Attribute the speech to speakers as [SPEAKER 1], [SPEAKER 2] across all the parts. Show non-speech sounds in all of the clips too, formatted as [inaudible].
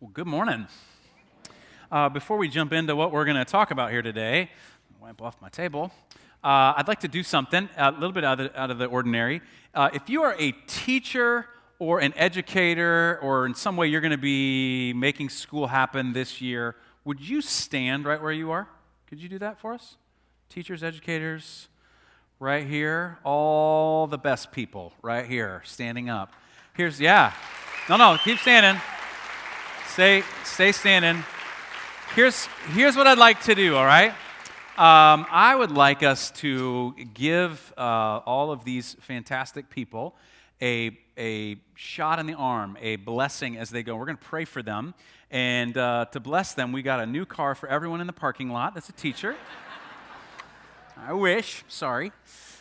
[SPEAKER 1] Well, good morning. Uh, before we jump into what we're going to talk about here today, wipe off my table. Uh, I'd like to do something a little bit out of the, out of the ordinary. Uh, if you are a teacher or an educator, or in some way you're going to be making school happen this year, would you stand right where you are? Could you do that for us? Teachers, educators, right here. All the best people right here, standing up. Here's, yeah. No, no, keep standing. Stay, stay standing. Here's, here's what I'd like to do, all right? Um, I would like us to give uh, all of these fantastic people a, a shot in the arm, a blessing as they go. We're going to pray for them. And uh, to bless them, we got a new car for everyone in the parking lot. That's a teacher. [laughs] I wish. Sorry.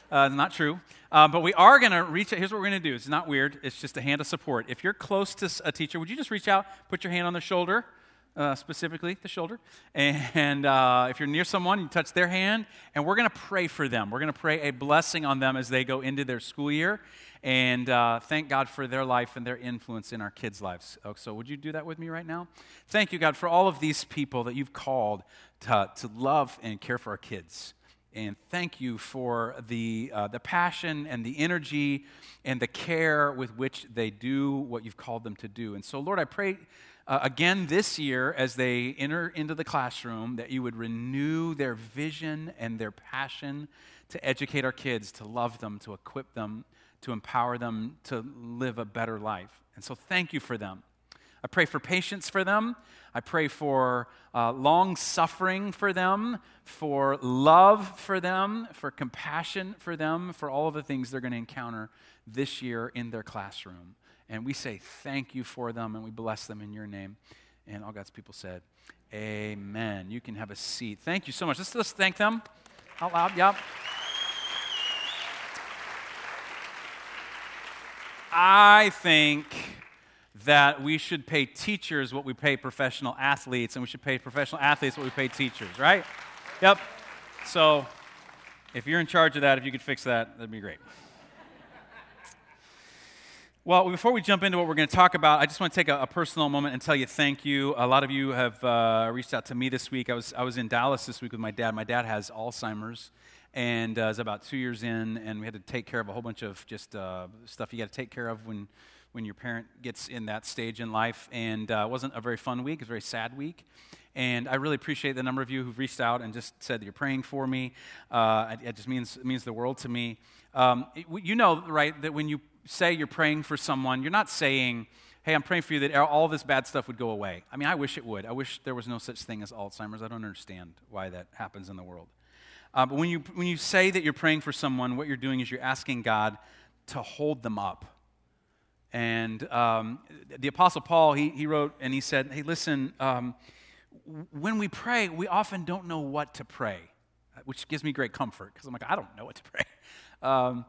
[SPEAKER 1] Uh, not true. Uh, but we are going to reach out. Here's what we're going to do. It's not weird. It's just a hand of support. If you're close to a teacher, would you just reach out, put your hand on their shoulder, uh, specifically the shoulder. And uh, if you're near someone, you touch their hand. And we're going to pray for them. We're going to pray a blessing on them as they go into their school year. And uh, thank God for their life and their influence in our kids' lives. Oh, so, would you do that with me right now? Thank you, God, for all of these people that you've called to, to love and care for our kids and thank you for the, uh, the passion and the energy and the care with which they do what you've called them to do. And so, Lord, I pray uh, again this year as they enter into the classroom that you would renew their vision and their passion to educate our kids, to love them, to equip them, to empower them to live a better life. And so, thank you for them. I pray for patience for them. I pray for uh, long suffering for them, for love for them, for compassion for them, for all of the things they're going to encounter this year in their classroom. And we say thank you for them and we bless them in your name. And all God's people said, Amen. You can have a seat. Thank you so much. Let's, let's thank them out loud. Yep. I think that we should pay teachers what we pay professional athletes, and we should pay professional athletes what we pay teachers, right? Yep. So if you're in charge of that, if you could fix that, that'd be great. Well, before we jump into what we're going to talk about, I just want to take a, a personal moment and tell you thank you. A lot of you have uh, reached out to me this week. I was, I was in Dallas this week with my dad. My dad has Alzheimer's and uh, is about two years in, and we had to take care of a whole bunch of just uh, stuff you got to take care of when when your parent gets in that stage in life. And uh, it wasn't a very fun week, it was a very sad week. And I really appreciate the number of you who've reached out and just said that you're praying for me. Uh, it, just means, it means the world to me. Um, it, you know, right, that when you say you're praying for someone, you're not saying, hey, I'm praying for you that all this bad stuff would go away. I mean, I wish it would. I wish there was no such thing as Alzheimer's. I don't understand why that happens in the world. Uh, but when you, when you say that you're praying for someone, what you're doing is you're asking God to hold them up and um, the Apostle Paul, he, he wrote and he said, Hey, listen, um, when we pray, we often don't know what to pray, which gives me great comfort because I'm like, I don't know what to pray. [laughs] Um,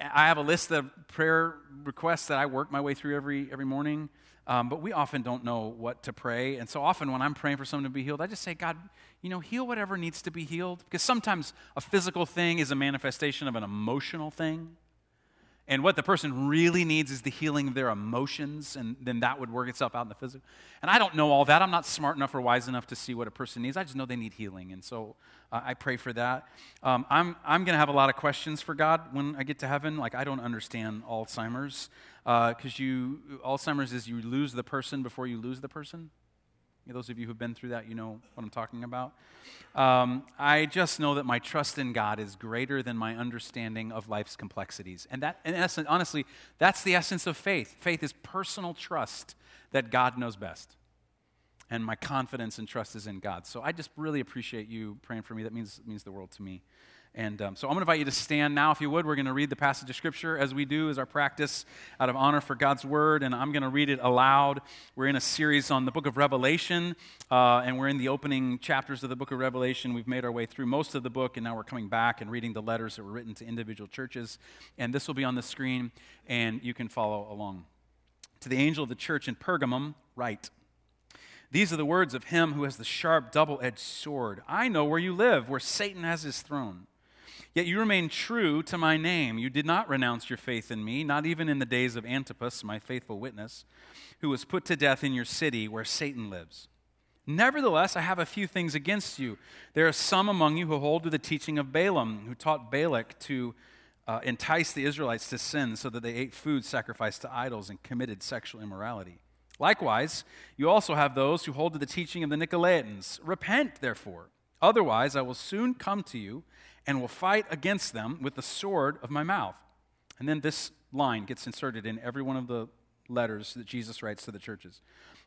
[SPEAKER 1] I have a list of prayer requests that I work my way through every, every morning, um, but we often don't know what to pray. And so often when I'm praying for someone to be healed, I just say, God, you know, heal whatever needs to be healed. Because sometimes a physical thing is a manifestation of an emotional thing. And what the person really needs is the healing of their emotions, and then that would work itself out in the physical. And I don't know all that. I'm not smart enough or wise enough to see what a person needs. I just know they need healing. And so uh, I pray for that. Um, I'm, I'm going to have a lot of questions for God when I get to heaven. Like, I don't understand Alzheimer's, because uh, you, Alzheimer's is you lose the person before you lose the person. Those of you who've been through that, you know what I'm talking about. Um, I just know that my trust in God is greater than my understanding of life's complexities. And that, in essence, honestly, that's the essence of faith. Faith is personal trust that God knows best. And my confidence and trust is in God. So I just really appreciate you praying for me. That means, means the world to me. And um, so I'm going to invite you to stand now, if you would. We're going to read the passage of Scripture as we do, as our practice out of honor for God's Word. And I'm going to read it aloud. We're in a series on the book of Revelation, uh, and we're in the opening chapters of the book of Revelation. We've made our way through most of the book, and now we're coming back and reading the letters that were written to individual churches. And this will be on the screen, and you can follow along. To the angel of the church in Pergamum, write. These are the words of him who has the sharp, double edged sword. I know where you live, where Satan has his throne. Yet you remain true to my name. You did not renounce your faith in me, not even in the days of Antipas, my faithful witness, who was put to death in your city where Satan lives. Nevertheless, I have a few things against you. There are some among you who hold to the teaching of Balaam, who taught Balak to uh, entice the Israelites to sin so that they ate food sacrificed to idols and committed sexual immorality. Likewise, you also have those who hold to the teaching of the Nicolaitans. Repent, therefore. Otherwise, I will soon come to you and will fight against them with the sword of my mouth. And then this line gets inserted in every one of the letters that Jesus writes to the churches.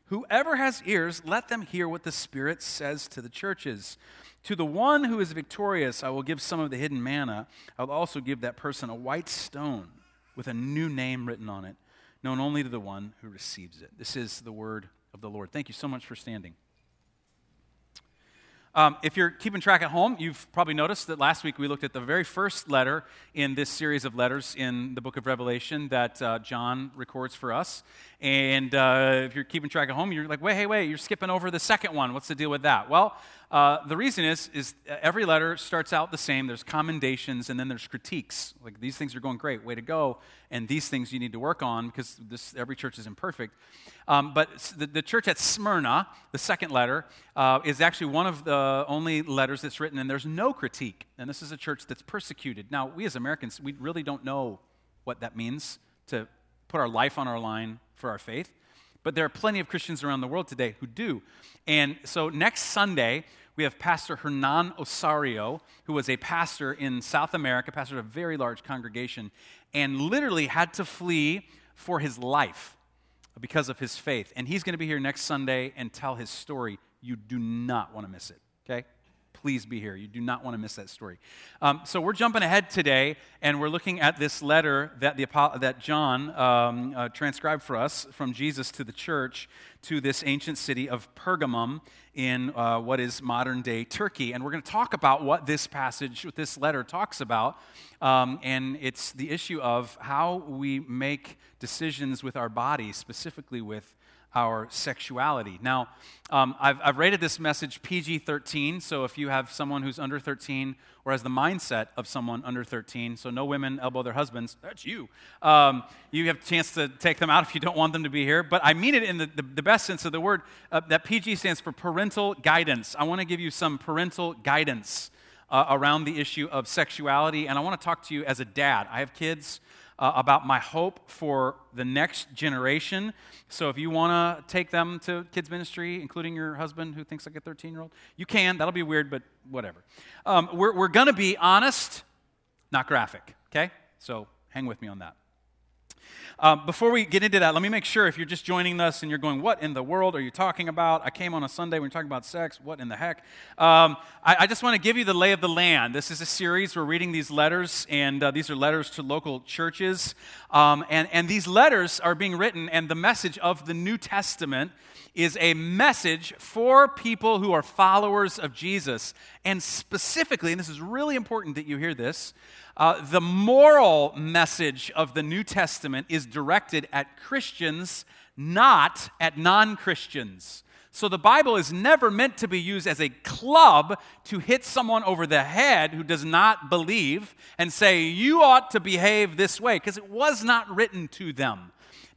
[SPEAKER 1] Whoever has ears, let them hear what the Spirit says to the churches. To the one who is victorious, I will give some of the hidden manna. I will also give that person a white stone with a new name written on it, known only to the one who receives it. This is the word of the Lord. Thank you so much for standing. Um, if you're keeping track at home, you've probably noticed that last week we looked at the very first letter in this series of letters in the book of Revelation that uh, John records for us. And uh, if you're keeping track at home, you're like, wait, hey, wait, you're skipping over the second one. What's the deal with that? Well, uh, the reason is, is every letter starts out the same. There's commendations and then there's critiques. Like these things are going great, way to go, and these things you need to work on because this, every church is imperfect. Um, but the, the, church at Smyrna, the second letter, uh, is actually one of the only letters that's written, and there's no critique. And this is a church that's persecuted. Now, we as Americans, we really don't know what that means to put our life on our line for our faith. But there are plenty of Christians around the world today who do. And so next Sunday, we have Pastor Hernan Osario, who was a pastor in South America, pastor of a very large congregation, and literally had to flee for his life because of his faith. And he's going to be here next Sunday and tell his story. You do not want to miss it, okay? Please be here. You do not want to miss that story. Um, so we're jumping ahead today, and we're looking at this letter that, the, that John um, uh, transcribed for us from Jesus to the church to this ancient city of Pergamum in uh, what is modern day Turkey. And we're going to talk about what this passage, what this letter talks about. Um, and it's the issue of how we make decisions with our bodies, specifically with our sexuality. Now, um, I've, I've, rated this message PG 13, so if you have someone who's under 13 or has the mindset of someone under 13, so no women elbow their husbands, that's you. Um, you have a chance to take them out if you don't want them to be here. But I mean it in the, the, the best sense of the word. Uh, that PG stands for parental guidance. I want to give you some parental guidance uh, around the issue of sexuality, and I want to talk to you as a dad. I have kids uh, about my hope for the next generation. So if you want to take them to kids' ministry, including your husband who thinks like a 13 year old, you can. That'll be weird, but whatever. Um, we're we're going to be honest, not graphic, okay? So hang with me on that. Um, before we get into that, let me make sure if you're just joining us and you're going, What in the world are you talking about? I came on a Sunday when you're talking about sex. What in the heck? Um, I, I, just want to give you the lay of the land. This is a series. We're reading these letters, and uh, these are letters to local churches. Um, and, and these letters are being written, and the message of the New Testament is a message for people who are followers of Jesus. And specifically, and this is really important that you hear this, uh, the moral message of the New Testament is directed at Christians, not at non Christians. So the Bible is never meant to be used as a club to hit someone over the head who does not believe and say, you ought to behave this way, because it was not written to them.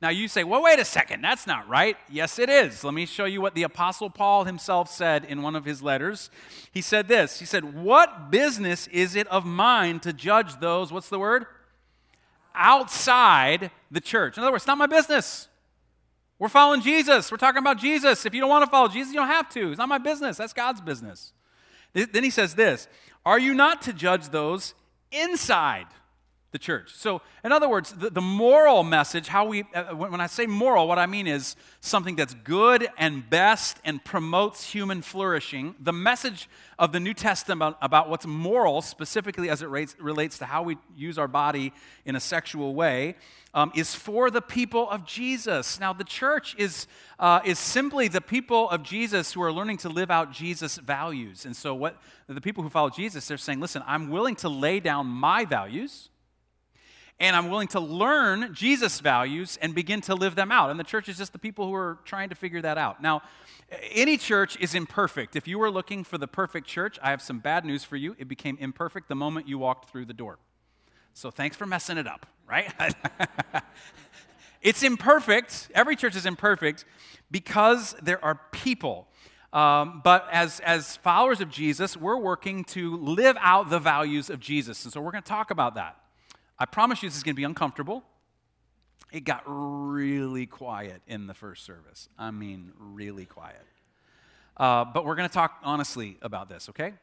[SPEAKER 1] Now you say, well, wait a second, that's not right. Yes, it is. Let me show you what the Apostle Paul himself said in one of his letters. He said this He said, What business is it of mine to judge those, what's the word? Outside the church. In other words, it's not my business. We're following Jesus. We're talking about Jesus. If you don't want to follow Jesus, you don't have to. It's not my business. That's God's business. Then he says this Are you not to judge those inside? The church. So, in other words, the, the moral message, how we, uh, when I say moral, what I mean is something that's good and best and promotes human flourishing. The message of the New Testament about, what's moral, specifically as it rates, relates to how we use our body in a sexual way, um, is for the people of Jesus. Now, the church is, uh, is simply the people of Jesus who are learning to live out Jesus' values. And so, what the people who follow Jesus, they're saying, listen, I'm willing to lay down my values and I'm willing to learn Jesus' values and begin to live them out. And the church is just the people who are trying to figure that out. Now, any church is imperfect. If you were looking for the perfect church, I have some bad news for you. It became imperfect the moment you walked through the door. So thanks for messing it up, right? [laughs] it's imperfect. Every church is imperfect because there are people. Um, but as, as followers of Jesus, we're working to live out the values of Jesus. And so we're going to talk about that. I promise you this is going to be uncomfortable. It got really quiet in the first service. I mean, really quiet. Uh, but we're going to talk honestly about this, okay?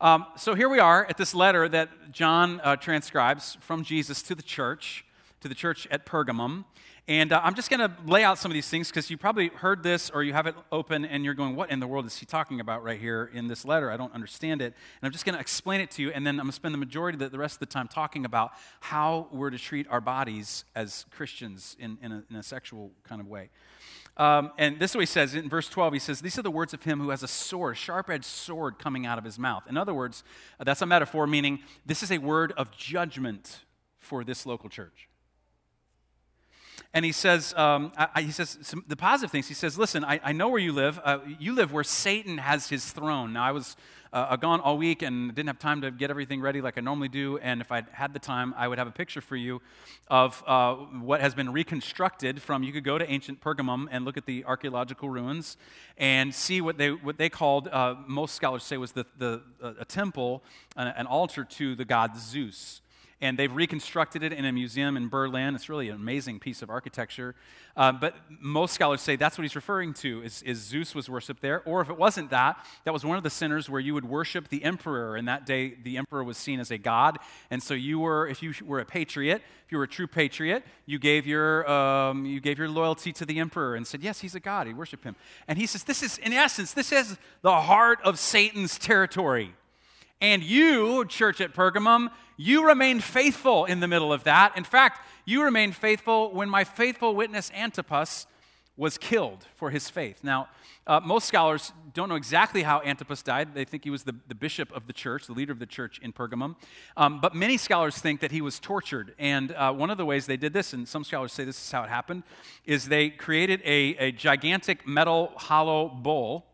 [SPEAKER 1] Um, so here we are at this letter that John uh, transcribes from Jesus to the church, to the church at Pergamum. And uh, I'm just going to lay out some of these things because you probably heard this or you have it open and you're going, What in the world is he talking about right here in this letter? I don't understand it. And I'm just going to explain it to you, and then I'm going to spend the majority of the, the, rest of the time talking about how we're to treat our bodies as Christians in, in, a, in a sexual kind of way. Um, and this is what he says in verse 12. He says, These are the words of him who has a sword, a sharp edged sword coming out of his mouth. In other words, that's a metaphor, meaning this is a word of judgment for this local church. And he says, um, I, he says some, the positive things. He says, listen, I, I know where you live. Uh, you live where Satan has his throne. Now, I was uh, gone all week and didn't have time to get everything ready like I normally do. And if I had the time, I would have a picture for you of uh, what has been reconstructed from. You could go to ancient Pergamum and look at the archaeological ruins and see what they, what they called, uh, most scholars say, was the, the, a temple, an, an altar to the god Zeus and they've reconstructed it in a museum in Berlin. It's really an amazing piece of architecture. Uh, but most scholars say that's what he's referring to, is, is, Zeus was worshipped there. Or if it wasn't that, that was one of the centers where you would worship the emperor. And that day, the emperor was seen as a god. And so you were, if you were a patriot, if you were a true patriot, you gave your, um, you gave your loyalty to the emperor and said, yes, he's a god. He worshiped him. And he says, this is, in essence, this is the heart of Satan's territory. And you, church at Pergamum, you remained faithful in the middle of that. In fact, you remained faithful when my faithful witness Antipas was killed for his faith. Now, uh, most scholars don't know exactly how Antipas died. They think he was the, the bishop of the church, the leader of the church in Pergamum. Um, but many scholars think that he was tortured. And uh, one of the ways they did this, and some scholars say this is how it happened, is they created a, a gigantic metal hollow bowl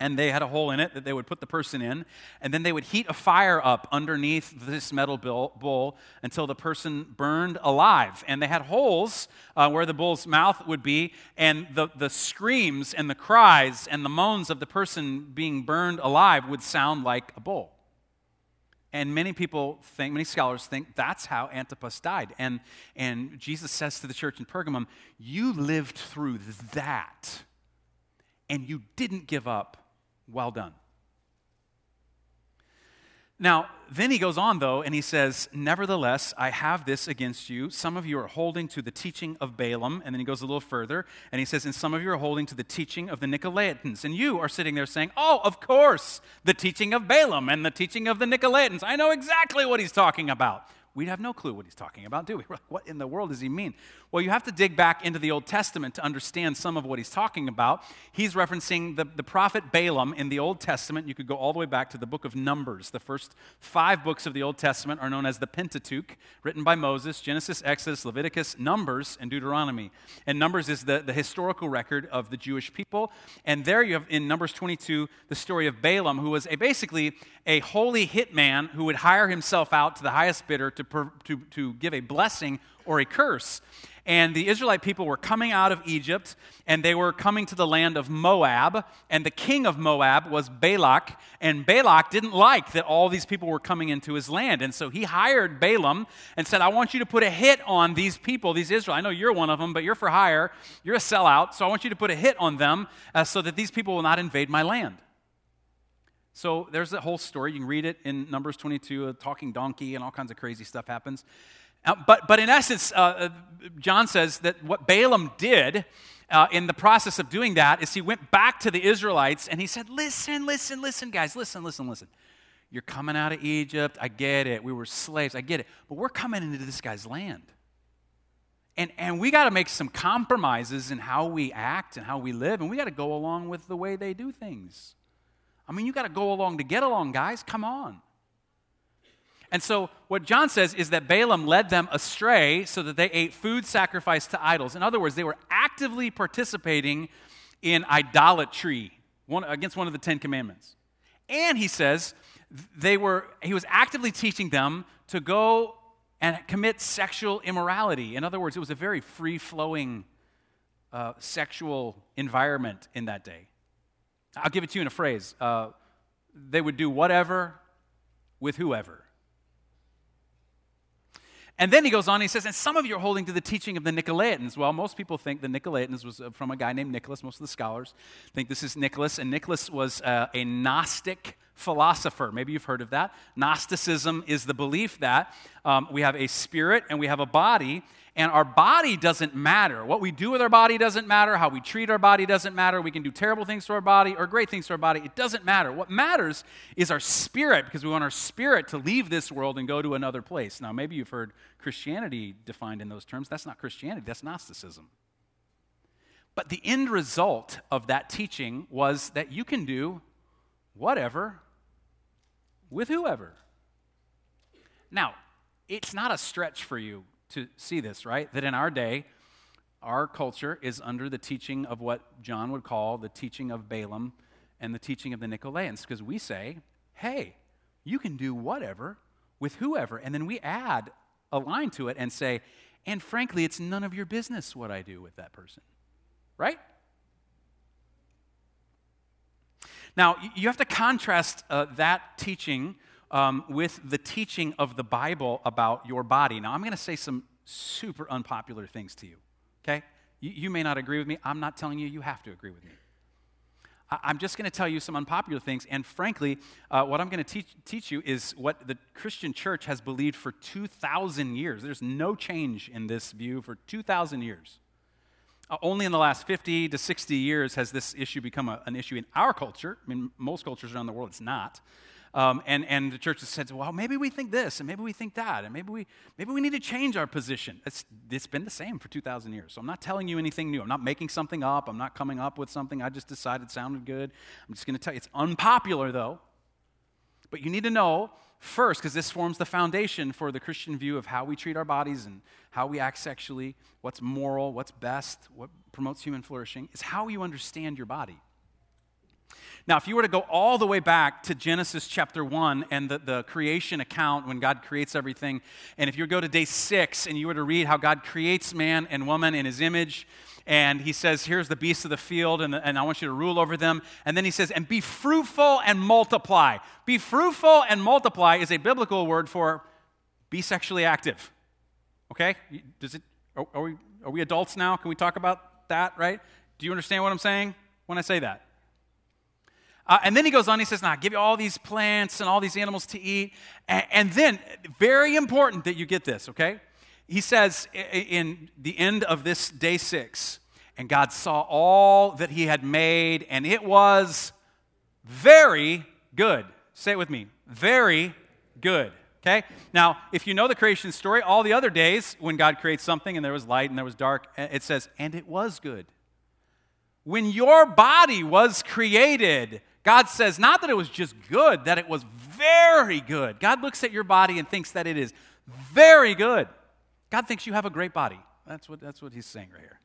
[SPEAKER 1] and they had a hole in it that they would put the person in, and then they would heat a fire up underneath this metal bowl until the person burned alive. And they had holes uh, where the bull's mouth would be, and the, the screams and the cries and the moans of the person being burned alive would sound like a bull. And many people think, many scholars think that's how Antipas died. And, and Jesus says to the church in Pergamum, You lived through that, and you didn't give up well done. Now, then he goes on, though, and he says, Nevertheless, I have this against you. Some of you are holding to the teaching of Balaam. And then he goes a little further, and he says, And some of you are holding to the teaching of the Nicolaitans. And you are sitting there saying, Oh, of course, the teaching of Balaam and the teaching of the Nicolaitans. I know exactly what he's talking about we'd have no clue what he's talking about, do we? [laughs] What in the world does he mean? Well, you have to dig back into the Old Testament to understand some of what he's talking about. He's referencing the, the prophet Balaam in the Old Testament. You could go all the way back to the book of Numbers. The first five books of the Old Testament are known as the Pentateuch, written by Moses Genesis, Exodus, Leviticus, Numbers, and Deuteronomy. And Numbers is the, the historical record of the Jewish people. And there you have in Numbers 22 the story of Balaam, who was a, basically a holy hitman who would hire himself out to the highest bidder to, to, to give a blessing or a curse. And the Israelite people were coming out of Egypt and they were coming to the land of Moab. And the king of Moab was Balak. And Balak didn't like that all these people were coming into his land. And so he hired Balaam and said, I want you to put a hit on these people, these Israel. I know you're one of them, but you're for hire. You're a sellout. So I want you to put a hit on them uh, so that these people will not invade my land. So there's that whole story. You can read it in Numbers 22, a talking donkey, and all kinds of crazy stuff happens. Uh, but, but in essence, uh, uh, John says that what Balaam did uh, in the process of doing that is he went back to the Israelites and he said, Listen, listen, listen, guys, listen, listen, listen. You're coming out of Egypt. I get it. We were slaves. I get it. But we're coming into this guy's land. And, and we got to make some compromises in how we act and how we live, and we got to go along with the way they do things. I mean, you got to go along to get along, guys. Come on. And so, what John says is that Balaam led them astray so that they ate food sacrificed to idols. In other words, they were actively participating in idolatry one, against one of the Ten Commandments. And he says they were, he was actively teaching them to go and commit sexual immorality. In other words, it was a very free flowing uh, sexual environment in that day. I'll give it to you in a phrase. Uh, they would do whatever with whoever. And then he goes on, he says, and some of you are holding to the teaching of the Nicolaitans. Well, most people think the Nicolaitans was uh, from a guy named Nicholas. Most of the scholars think this is Nicholas. And Nicholas was uh, a Gnostic philosopher. Maybe you've heard of that. Gnosticism is the belief that um, we have a spirit and we have a body, and our body doesn't matter. What we do with our body doesn't matter. How we treat our body doesn't matter. We can do terrible things to our body or great things to our body. It doesn't matter. What matters is our spirit because we want our spirit to leave this world and go to another place. Now, maybe you've heard Christianity defined in those terms. That's not Christianity, that's Gnosticism. But the end result of that teaching was that you can do whatever with whoever. Now, it's not a stretch for you to see this, right? That in our day, our culture is under the teaching of what John would call the teaching of Balaam and the teaching of the Nicolaitans, because we say, hey, you can do whatever with whoever. And then we add a line to it and say, and frankly, it's none of your business what I do with that person, right? Now, you have to contrast uh, that teaching um, with the teaching of the Bible about your body. Now, I'm going to say some super unpopular things to you, okay? You, you, may not agree with me. I'm not telling you you have to agree with me. I, am just going to tell you some unpopular things. And frankly, uh, what I'm going to teach, teach you is what the Christian church has believed for 2,000 years. There's no change in this view for 2,000 years. Uh, only in the last 50 to 60 years has this issue become a, an issue in our culture. I mean, most cultures around the world, it's not. Um, and, and the church has said, well, maybe we think this, and maybe we think that, and maybe we, maybe we need to change our position. It's, it's been the same for 2,000 years. So I'm not telling you anything new. I'm not making something up. I'm not coming up with something I just decided sounded good. I'm just going to tell you. It's unpopular, though. But you need to know first, because this forms the foundation for the Christian view of how we treat our bodies and how we act sexually, what's moral, what's best, what promotes human flourishing, is how you understand your body. Now, if you were to go all the way back to Genesis chapter 1 and the, the creation account when God creates everything, and if you go to day 6 and you were to read how God creates man and woman in his image, and he says, Here's the beasts of the field, and, and I want you to rule over them. And then he says, And be fruitful and multiply. Be fruitful and multiply is a biblical word for be sexually active. Okay? Does it, are, are we, are we adults now? Can we talk about that, right? Do you understand what I'm saying when I say that? Uh, and then he goes on, he says, Now, I give you all these plants and all these animals to eat. And, and, then, very important that you get this, okay? He says in the end of this day six, and God saw all that he had made, and it was very good. Say it with me very good. Okay? Now, if you know the creation story, all the other days when God creates something and there was light and there was dark, it says, and it was good. When your body was created, God says not that it was just good, that it was very good. God looks at your body and thinks that it is very good. God thinks you have a great body. That's what, that's what he's saying right here.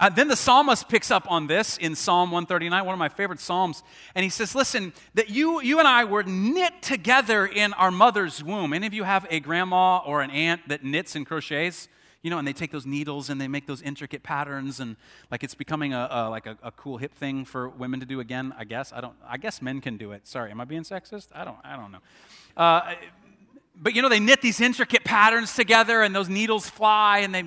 [SPEAKER 1] Uh, then the psalmist picks up on this in Psalm 139, one of my favorite psalms, and he says, Listen, that you, you and I were knit together in our mother's womb. Any of you have a grandma or an aunt that knits and crochets? You know, and they take those needles and they make those intricate patterns, and like it's becoming a, a like a, a, cool hip thing for women to do again. I guess I don't. I guess men can do it. Sorry, am I being sexist? I don't. I don't know. Uh, but you know, they knit these intricate patterns together, and those needles fly, and they.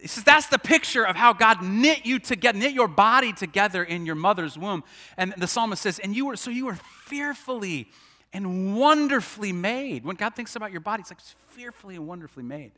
[SPEAKER 1] He says that's the picture of how God knit you together, knit your body together in your mother's womb. And the psalmist says, and you were so you were fearfully and wonderfully made. When God thinks about your body, it's like it's fearfully and wonderfully made.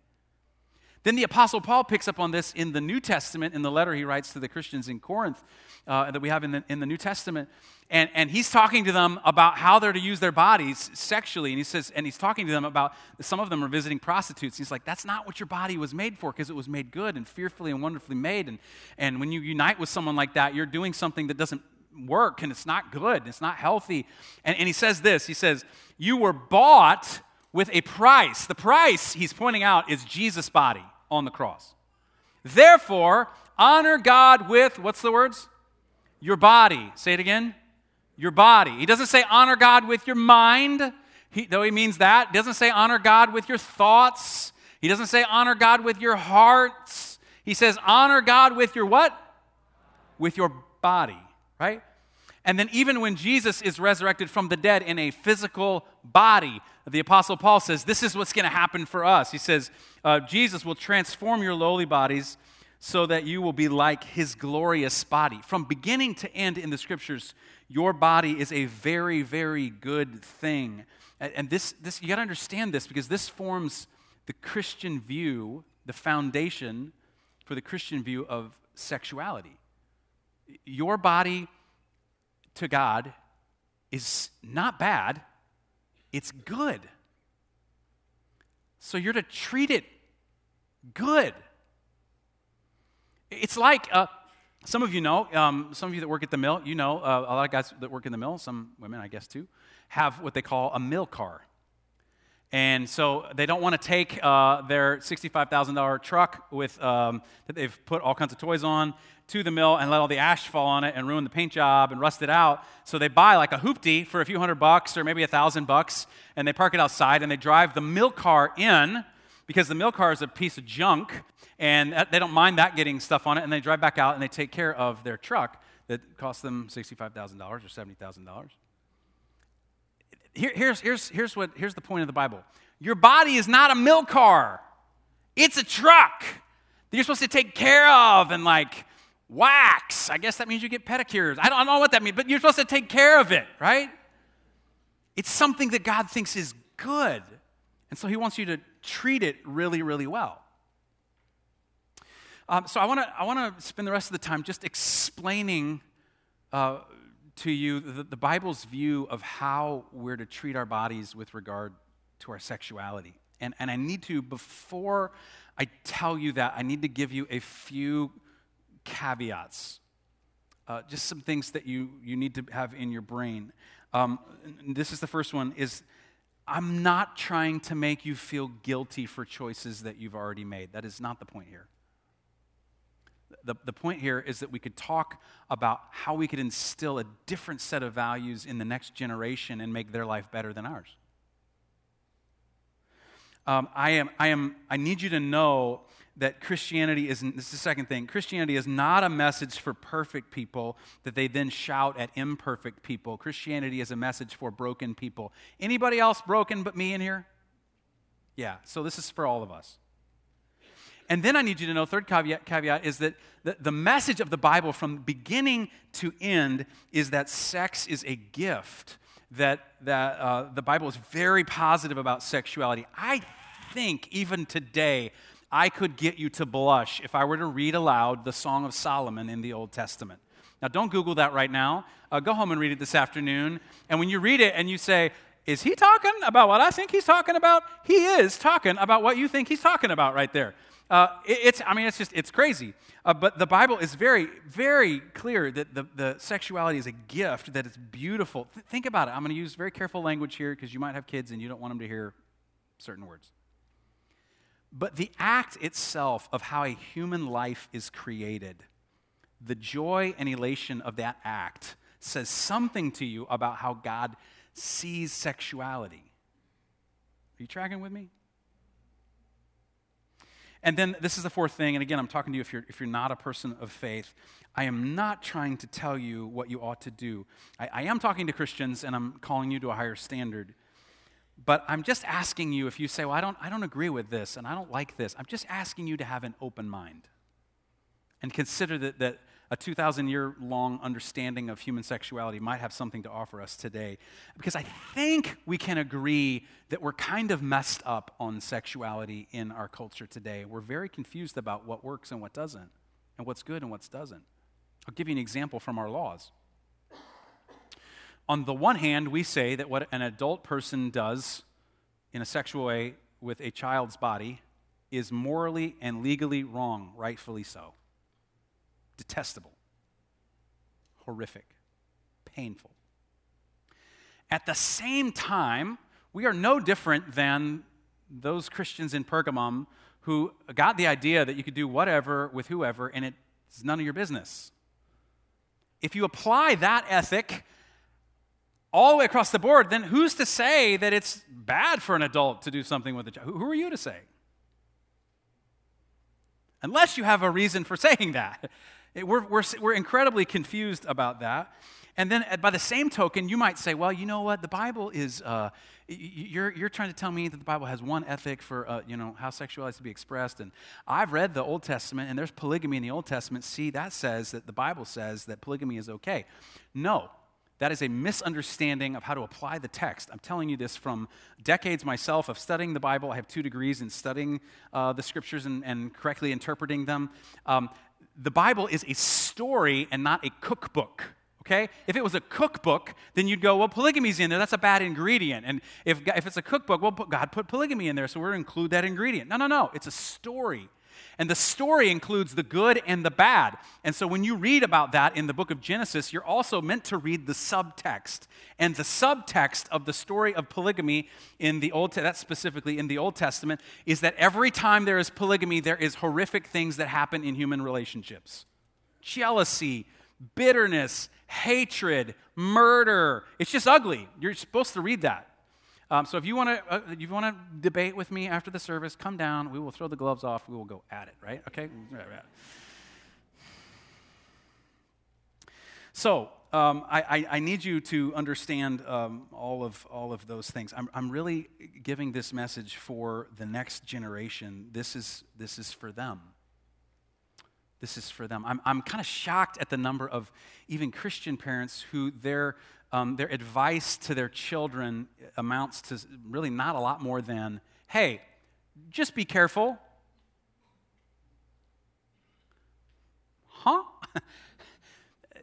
[SPEAKER 1] Then the Apostle Paul picks up on this in the New Testament, in the letter he writes to the Christians in Corinth uh, that we have in the, in the New Testament. And, and he's talking to them about how they're to use their bodies sexually. And he says, and he's talking to them about some of them are visiting prostitutes. He's like, that's not what your body was made for because it was made good and fearfully and wonderfully made. And, and when you unite with someone like that, you're doing something that doesn't work and it's not good, it's not healthy. And, and he says this He says, You were bought with a price. The price, he's pointing out, is Jesus' body on the cross. Therefore, honor God with, what's the words? Your body. Say it again. Your body. He doesn't say honor God with your mind, he, though he means that. He doesn't say honor God with your thoughts. He doesn't say honor God with your hearts. He says honor God with your what? With your body, right? And then, even when Jesus is resurrected from the dead in a physical body, the Apostle Paul says, This is what's going to happen for us. He says, uh, Jesus will transform your lowly bodies so that you will be like his glorious body. From beginning to end in the scriptures, your body is a very, very good thing. And this, this you got to understand this because this forms the Christian view, the foundation for the Christian view of sexuality. Your body to God is not bad, it's good. So you're to treat it good. It's like uh, some of you know, um, some of you that work at the mill, you know, uh, a lot of guys that work in the mill, some women, I guess too, have what they call a mill car. And so they don't want to take uh, their $65,000 truck with, um, that they've put all kinds of toys on to the mill and let all the ash fall on it and ruin the paint job and rust it out. So they buy like a hoopty for a few hundred bucks or maybe a thousand bucks and they park it outside and they drive the mill car in because the mill car is a piece of junk and they don't mind that getting stuff on it and they drive back out and they take care of their truck that cost them $65,000 or $70,000 here, here's, here's, here's, what, here's the point of the Bible. Your body is not a mill car, it's a truck that you're supposed to take care of and like wax. I guess that means you get pedicures. I don't, know what that means, but you're supposed to take care of it, right? It's something that God thinks is good. And so he wants you to treat it really, really well. Um, so I want to I want to spend the rest of the time just explaining uh, to you the, the Bible's view of how we're to treat our bodies with regard to our sexuality. And, and I need to, before I tell you that, I need to give you a few caveats. Uh, just some things that you, you need to have in your brain. Um, this is the first one is I'm not trying to make you feel guilty for choices that you've already made. That is not the point here the, the point here is that we could talk about how we could instill a different set of values in the next generation and make their life better than ours. Um, I, am, I, am, I need you to know that Christianity isn't, this is the second thing, Christianity is not a message for perfect people that they then shout at imperfect people. Christianity is a message for broken people. Anybody else broken but me in here? Yeah, so this is for all of us. And then I need you to know, third caveat, caveat is that the, the message of the Bible from beginning to end is that sex is a gift, that, that uh, the Bible is very positive about sexuality. I think even today, I could get you to blush if I were to read aloud the Song of Solomon in the Old Testament. Now, don't Google that right now. Uh, go home and read it this afternoon. And when you read it and you say, is he talking about what I think he's talking about? He is talking about what you think he's talking about right there. Uh, it, it's, I mean, it's just, it's crazy. Uh, but the Bible is very, very clear that the, the sexuality is a gift, that it's beautiful. Th- think about it. I'm going to use very careful language here because you might have kids and you don't want them to hear certain words. But the act itself of how a human life is created, the joy and elation of that act says something to you about how God sees sexuality. Are you tracking with me? And then this is the fourth thing, and again, I'm talking to you if you're, if you're not a person of faith. I am not trying to tell you what you ought to do. I, I am talking to Christians, and I'm calling you to a higher standard. But I'm just asking you if you say, Well, I don't, I don't agree with this, and I don't like this, I'm just asking you to have an open mind and consider that, that a 2,000 year long understanding of human sexuality might have something to offer us today. Because I think we can agree that we're kind of messed up on sexuality in our culture today. We're very confused about what works and what doesn't, and what's good and what doesn't. I'll give you an example from our laws. On the one hand, we say that what an adult person does in a sexual way with a child's body is morally and legally wrong, rightfully so detestable, horrific. painful. At the same time, we are no different than those Christians in Pergamum who got the idea that you could do whatever with whoever and it's none of your business. If you apply that ethic all the way across the board, then who's to say that it's bad for an adult to do something with a child? Who are you to say? Unless you have a reason for [laughs] saying that. We're, we're, we're incredibly confused about that. And then by the same token, you might say, well, you know what? The Bible is, uh, you're, you're trying to tell me that the Bible has one ethic for, uh, you know, how sexuality is to be expressed. And I've read the Old Testament, and there's polygamy in the Old Testament. See, that says that the Bible says that polygamy is okay. No, that is a misunderstanding of how to apply the text. I'm telling you this from decades myself of studying the Bible. I have two degrees in studying uh, the scriptures and, and, correctly interpreting them. Um, the Bible is a story and not a cookbook okay? If it was a cookbook, then you'd go, well, polygamy's in there. That's a bad ingredient. And if, if it's a cookbook, well, God put polygamy in there, so we're going to include that ingredient. No, no, no. It's a story. And the story includes the good and the bad. And so when you read about that in the book of Genesis, you're also meant to read the subtext. And the subtext of the story of polygamy in the Old that specifically in the Old Testament is that every time there is polygamy, there is horrific things that happen in human relationships. Jealousy, bitterness, hatred, murder. It's just ugly. You're supposed to read that. Um, so if you want to, uh, you want to debate with me after the service, come down. We will throw the gloves off. We will go at it. Right? Okay. So um, I, I, need you to understand um, all of all of those things. I'm, I'm really giving this message for the next generation. This is this is for them. This is for them. I'm, I'm kind of shocked at the number of even Christian parents who their, um, their advice to their children amounts to really not a lot more than hey, just be careful. Huh? [laughs]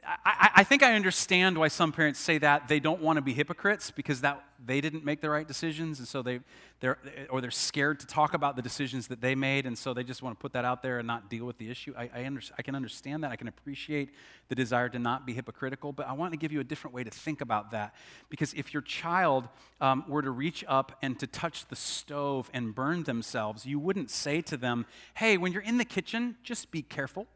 [SPEAKER 1] I, I, think I understand why some parents say that they don't want to be hypocrites because that they didn't make the right decisions, and so they, they're or they're scared to talk about the decisions that they made, and so they just want to put that out there and not deal with the issue. I, I, under, I can understand that. I can appreciate the desire to not be hypocritical, but I want to give you a different way to think about that because if your child um, were to reach up and to touch the stove and burn themselves, you wouldn't say to them, "Hey, when you're in the kitchen, just be careful."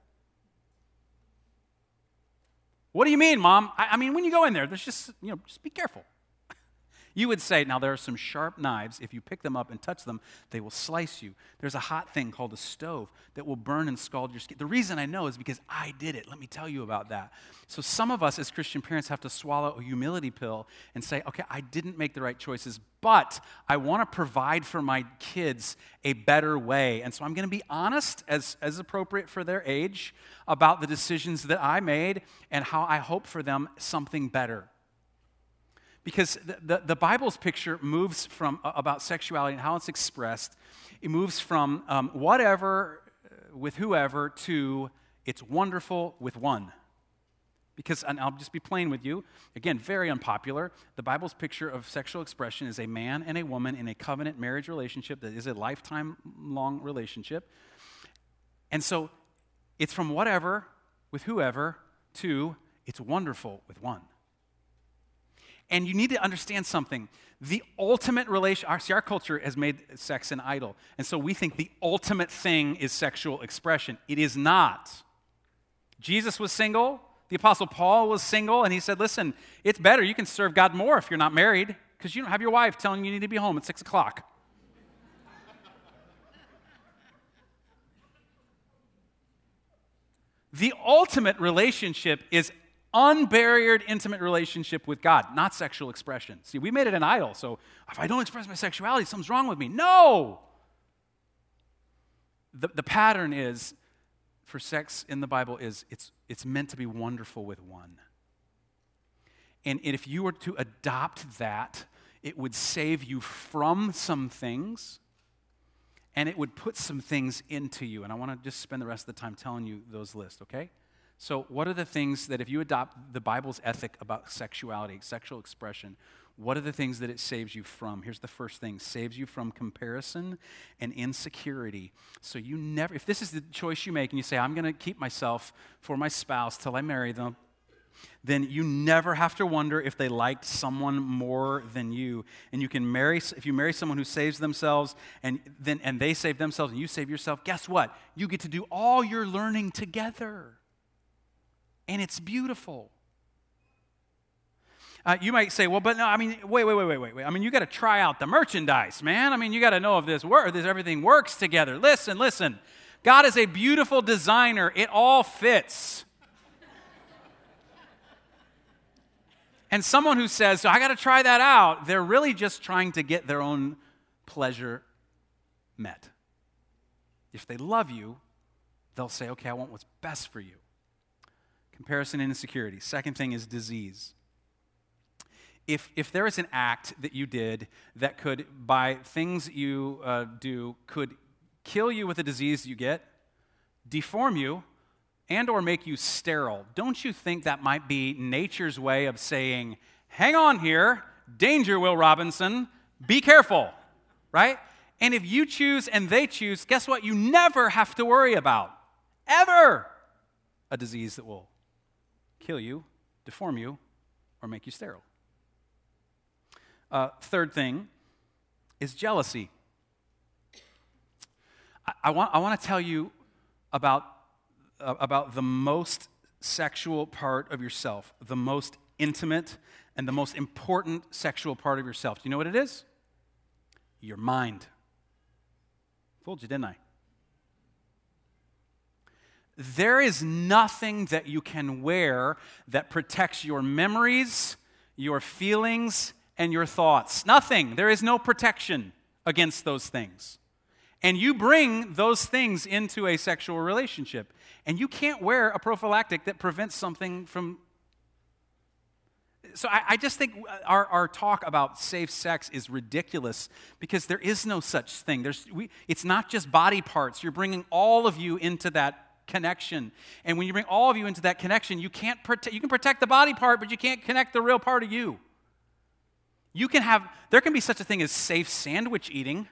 [SPEAKER 1] What do you mean, mom? I, I mean, when you go in there, there's just, you know, just be careful. You would say, now there are some sharp knives. If you pick them up and touch them, they will slice you. There's a hot thing called a stove that will burn and scald your skin. The reason I know is because I did it. Let me tell you about that. So some of us as Christian parents have to swallow a humility pill and say, okay, I didn't make the right choices, but I want to provide for my kids a better way. And so I'm going to be honest, as, as appropriate for their age, about the decisions that I made and how I hope for them something better because the, the, the, Bible's picture moves from uh, about sexuality and how it's expressed. It moves from um, whatever uh, with whoever to it's wonderful with one. Because, and I'll just be plain with you, again, very unpopular. The Bible's picture of sexual expression is a man and a woman in a covenant marriage relationship that is a lifetime long relationship. And so it's from whatever with whoever to it's wonderful with one. And you need to understand something. The ultimate relation, our, see, our culture has made sex an idol. And so we think the ultimate thing is sexual expression. It is not. Jesus was single. The Apostle Paul was single. And he said, listen, it's better. You can serve God more if you're not married because you don't have your wife telling you you need to be home at six o'clock. the ultimate relationship is unbarriered, intimate relationship with God, not sexual expression. See, we made it an idol. So if I don't express my sexuality, something's wrong with me. No! The, the pattern is for sex in the Bible is it's, it's meant to be wonderful with one. And if you were to adopt that, it would save you from some things and it would put some things into you. And I want to just spend the rest of the time telling you those lists, okay? So, what are the things that, if you adopt the Bible's ethic about sexuality, sexual expression, what are the things that it saves you from? Here's the first thing saves you from comparison and insecurity. So, you never, if this is the choice you make and you say, I'm going to keep myself for my spouse till I marry them, then you never have to wonder if they liked someone more than you. And you can marry, if you marry someone who saves themselves and, then, and they save themselves and you save yourself, guess what? You get to do all your learning together. And it's beautiful. Uh, you might say, well, but no, I mean, wait, wait, wait, wait, wait, wait. I mean, you got to try out the merchandise, man. I mean, you got to know if this works, if everything works together. Listen, listen. God is a beautiful designer. It all fits. And someone who says, so I got to try that out, they're really just trying to get their own pleasure met. If they love you, they'll say, okay, I want what's best for you. Comparison and insecurity. Second thing is disease. If, if there is an act that you did that could, by things you uh, do, could kill you with a disease you get, deform you, and or make you sterile, don't you think that might be nature's way of saying, hang on here, danger, Will Robinson, be careful, right? And if you choose and they choose, guess what? You never have to worry about, ever, a disease that will kill you, deform you, or make you sterile. Uh, third thing is jealousy. I, I, want, I want to tell you about about the most sexual part of yourself, the most intimate and the most important sexual part of yourself. Do you know what it is? Your mind. Fooled you, didn't I? There is nothing that you can wear that protects your memories, your feelings, and your thoughts. Nothing. There is no protection against those things. And you bring those things into a sexual relationship. And you can't wear a prophylactic that prevents something from. So I, I just think our, our talk about safe sex is ridiculous because there is no such thing. There's, we, it's not just body parts. You're bringing all of you into that connection. And when you bring all of you into that connection, you can't protect, you can protect the body part, but you can't connect the real part of you. You can have, there can be such a thing as safe sandwich eating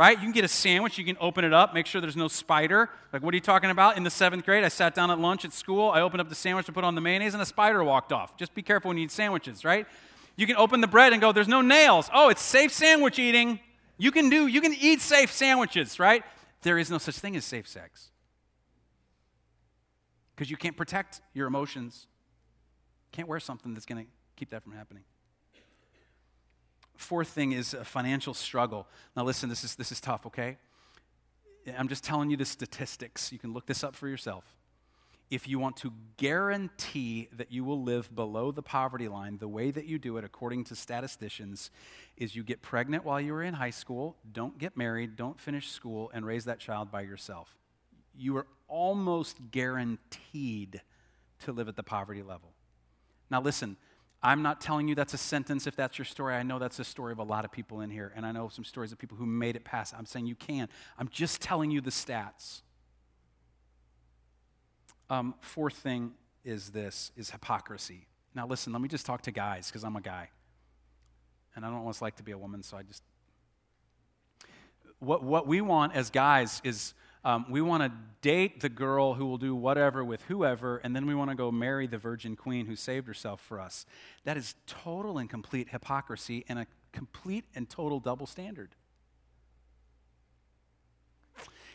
[SPEAKER 1] right? You can get a sandwich, you can open it up, make sure there's no spider. Like, what are you talking about? In the seventh grade, I sat down at lunch at school, I opened up the sandwich to put on the mayonnaise, and a spider walked off. Just be careful when you eat sandwiches, right? You can open the bread and go, there's no nails. Oh, it's safe sandwich eating. You can do, you can eat safe sandwiches, right? There is no such thing as safe sex. Because you can't protect your emotions. Can't wear something that's going to keep that from happening. Fourth thing is a financial struggle. Now, listen, this is, this is tough, okay? I'm just telling you the statistics. You can look this up for yourself. If you want to guarantee that you will live below the poverty line, the way that you do it, according to statisticians, is you get pregnant while you are in high school, don't get married, don't finish school, and raise that child by yourself. You are almost guaranteed to live at the poverty level. Now, listen, I'm not telling you that's a sentence if that's your story. I know that's the story of a lot of people in here, and I know some stories of people who made it past. I'm saying you can. I'm just telling you the stats. Um, fourth thing is this is hypocrisy. Now listen, let me just talk to guys because I'm a guy. And I don't always like to be a woman, so I just what what we want as guys is um, we want to date the girl who will do whatever with whoever, and then we want to go marry the virgin queen who saved herself for us. That is total and complete hypocrisy and a complete and total double standard.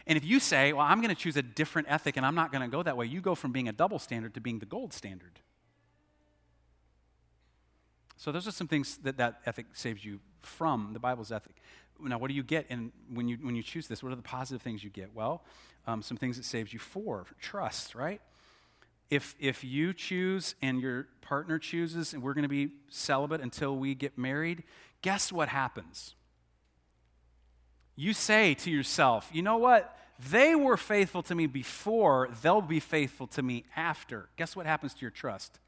[SPEAKER 1] And if you say, well, I'm going to choose a different ethic and I'm not going to go that way, you go from being a double standard to being the gold standard. So those are some things that that ethic saves you from, the Bible's ethic. Now, what do you get in, when, you, when you choose this? What are the positive things you get? Well, um, some things it saves you for, trust, right? If, if you choose and your partner chooses and we're going to be celibate until we get married, guess what happens? You say to yourself, you know what? They were faithful to me before, they'll be faithful to me after. Guess what happens to your trust?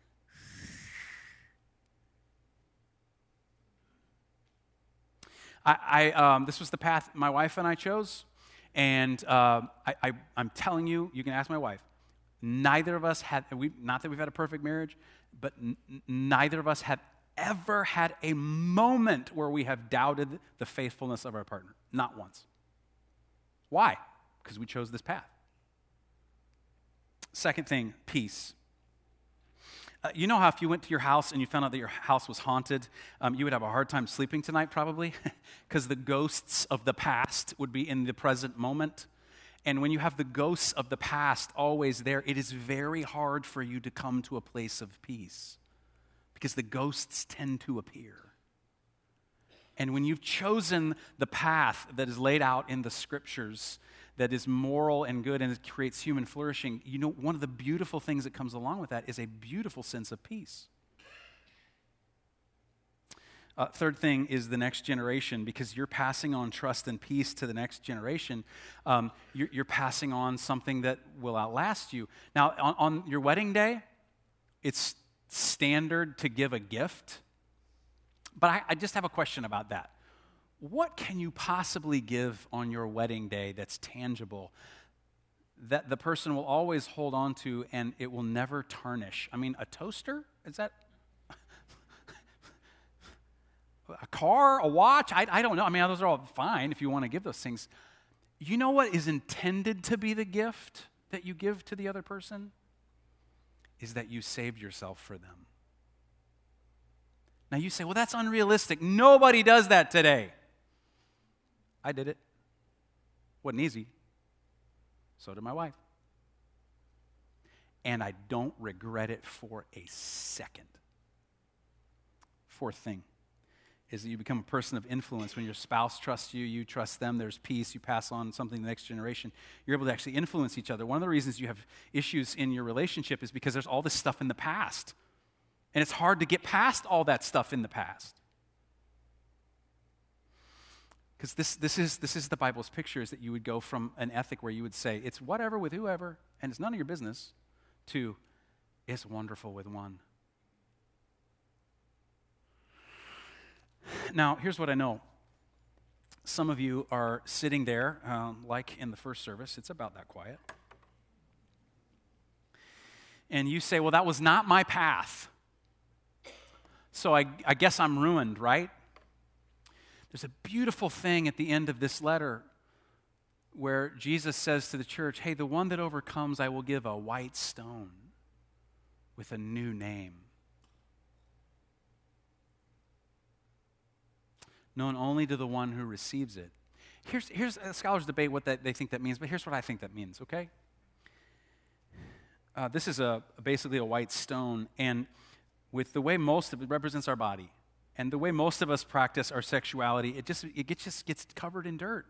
[SPEAKER 1] I, I um, this was the path my wife and I chose. And uh, I, am telling you, you can ask my wife. Neither of us had, we, not that we've had a perfect marriage, but n- neither of us have ever had a moment where we have doubted the faithfulness of our partner. Not once. Why? Because we chose this path. Second thing, peace. Uh, you know how if you went to your house and you found out that your house was haunted, um, you would have a hard time sleeping tonight, probably, [laughs] because the ghosts of the past would be in the present moment. And when you have the ghosts of the past always there, it is very hard for you to come to a place of peace because the ghosts tend to appear. And when you've chosen the path that is laid out in the scriptures, that is moral and good and it creates human flourishing, you know, one of the beautiful things that comes along with that is a beautiful sense of peace. Uh, third thing is the next generation, because you're passing on trust and peace to the next generation. Um, you're, you're, passing on something that will outlast you. Now, on, on your wedding day, it's standard to give a gift. But I, I just have a question about that. What can you possibly give on your wedding day that's tangible that the person will always hold on to and it will never tarnish? I mean, a toaster? Is that [laughs] a car, a watch. I, I don't know. I mean, those are all fine if you want to give those things. You know what is intended to be the gift that you give to the other person? Is that you saved yourself for them. Now you say, well, that's unrealistic. Nobody does that today. I did it. Wasn't easy. So did my wife. And I don't regret it for a second. Fourth thing is that you become a person of influence. When your spouse trusts you, you trust them, there's peace, you pass on something to the next generation. You're able to actually influence each other. One of the reasons you have issues in your relationship is because there's all this stuff in the past. And it's hard to get past all that stuff in the past. Because this, this, is, this is the Bible's picture is that you would go from an ethic where you would say, it's whatever with whoever, and it's none of your business, to it's wonderful with one. Now, here's what I know. Some of you are sitting there, um, like in the first service, it's about that quiet. And you say, Well, that was not my path. So I, I guess I'm ruined, right? There's a beautiful thing at the end of this letter where Jesus says to the church, Hey, the one that overcomes, I will give a white stone with a new name. known only to the one who receives it. Here's, here's uh, scholars debate what that, they think that means, but here's what I think that means, okay? Uh, this is a, basically a white stone, and with the way most of it represents our body, and the way most of us practice our sexuality, it just, it gets, just gets covered in dirt.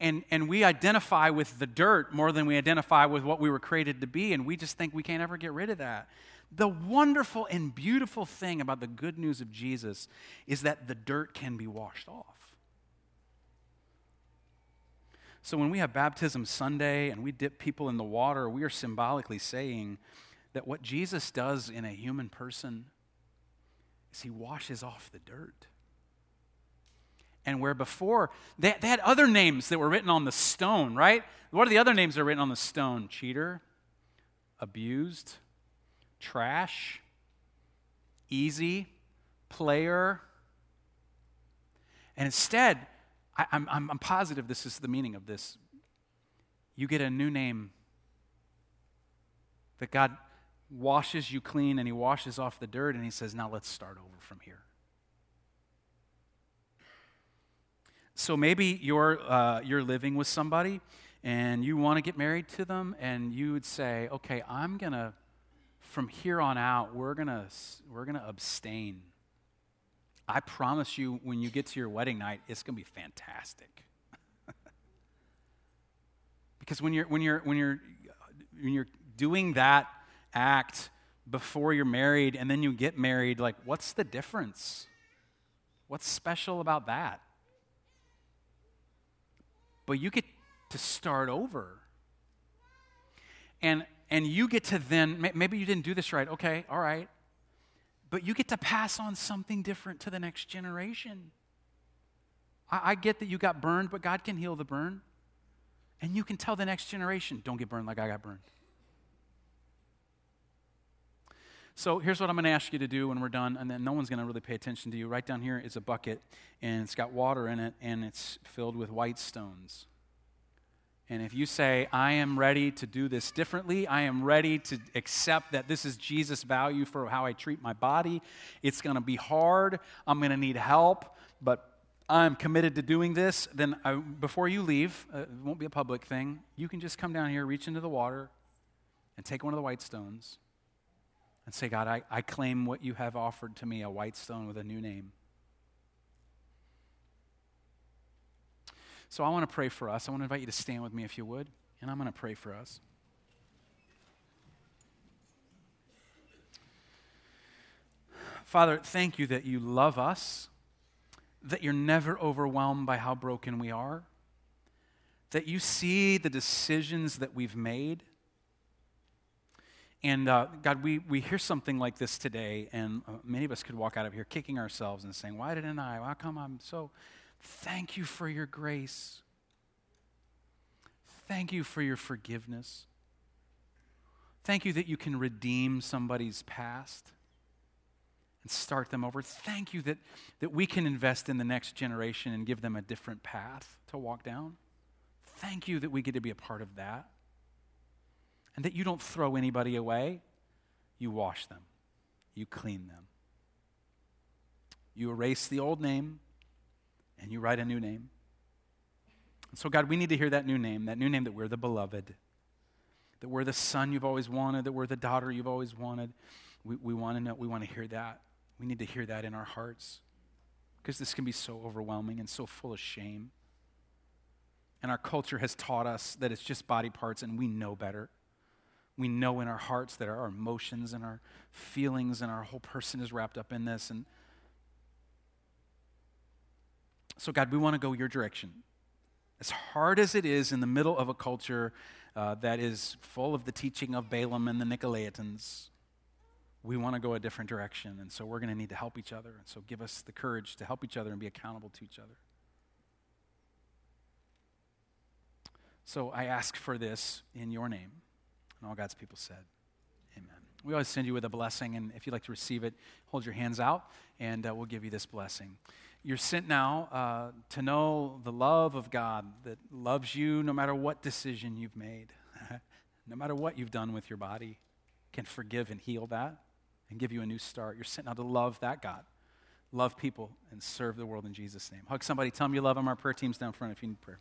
[SPEAKER 1] And, and we identify with the dirt more than we identify with what we were created to be, and we just think we can't ever get rid of that. The wonderful and beautiful thing about the good news of Jesus is that the dirt can be washed off. So when we have baptism Sunday and we dip people in the water, we are symbolically saying that what Jesus does in a human person is he washes off the dirt. And where before, they, they had other names that were written on the stone, right? What are the other names that are written on the stone? Cheater, abused, trash, easy, player. And instead, I, am I'm, I'm positive this is the meaning of this. You get a new name that God washes you clean and He washes off the dirt and He says, Now let's start over from here. So maybe you're, uh, you're living with somebody and you want to get married to them, and you would say, Okay, I'm going to from here on out, we're going to we're going to abstain. I promise you, when you get to your wedding night, it's going to be fantastic. [laughs] because when you're, when, you're, when, you're, when you're doing that act before you're married and then you get married, like, what's the difference? What's special about that? But you get to start over. And and you get to then, maybe you didn't do this right, okay, all right. But you get to pass on something different to the next generation. I, I get that you got burned, but God can heal the burn. And you can tell the next generation, don't get burned like I got burned. So here's what I'm going to ask you to do when we're done, and then no one's going to really pay attention to you. Right down here is a bucket, and it's got water in it, and it's filled with white stones. And if you say, I am ready to do this differently, I am ready to accept that this is Jesus' value for how I treat my body, it's going to be hard, I'm going to need help, but I'm committed to doing this, then I, before you leave, uh, it won't be a public thing, you can just come down here, reach into the water, and take one of the white stones and say, God, I, I claim what you have offered to me, a white stone with a new name. So I want to pray for us. I want to invite you to stand with me if you would, and I'm going to pray for us. Father, thank you that you love us, that you're never overwhelmed by how broken we are, that you see the decisions that we've made and uh, God, we, we hear something like this today, and uh, many of us could walk out of here kicking ourselves and saying, Why didn't I? How come I'm so. Thank you for your grace. Thank you for your forgiveness. Thank you that you can redeem somebody's past and start them over. Thank you that, that we can invest in the next generation and give them a different path to walk down. Thank you that we get to be a part of that and that you don't throw anybody away. You wash them, you clean them. You erase the old name and you write a new name. And so, God, we need to hear that new name, that new name that we're the beloved, that we're the son you've always wanted, that we're the daughter you've always wanted. We, we want to know, we want to hear that. We need to hear that in our hearts because this can be so overwhelming and so full of shame. And our culture has taught us that it's just body parts and we know better. We know in our hearts that our emotions and our feelings and our whole person is wrapped up in this. And so, God, we want to go your direction. As hard as it is in the middle of a culture uh, that is full of the teaching of Balaam and the Nicolaitans, we want to go a different direction. And so we're going to need to help each other. And so give us the courage to help each other and be accountable to each other. So I ask for this in your name. And all God's people said, Amen. We always send you with a blessing, and if you'd like to receive it, hold your hands out, and uh, we'll give you this blessing. You're sent now uh, to know the love of God that loves you no matter what decision you've made, [laughs] no matter what you've done with your body, can forgive and heal that and give you a new start. You're sent now to love that God, love people, and serve the world in Jesus' name. Hug somebody, tell them you love them. Our prayer team's down front if you need prayer.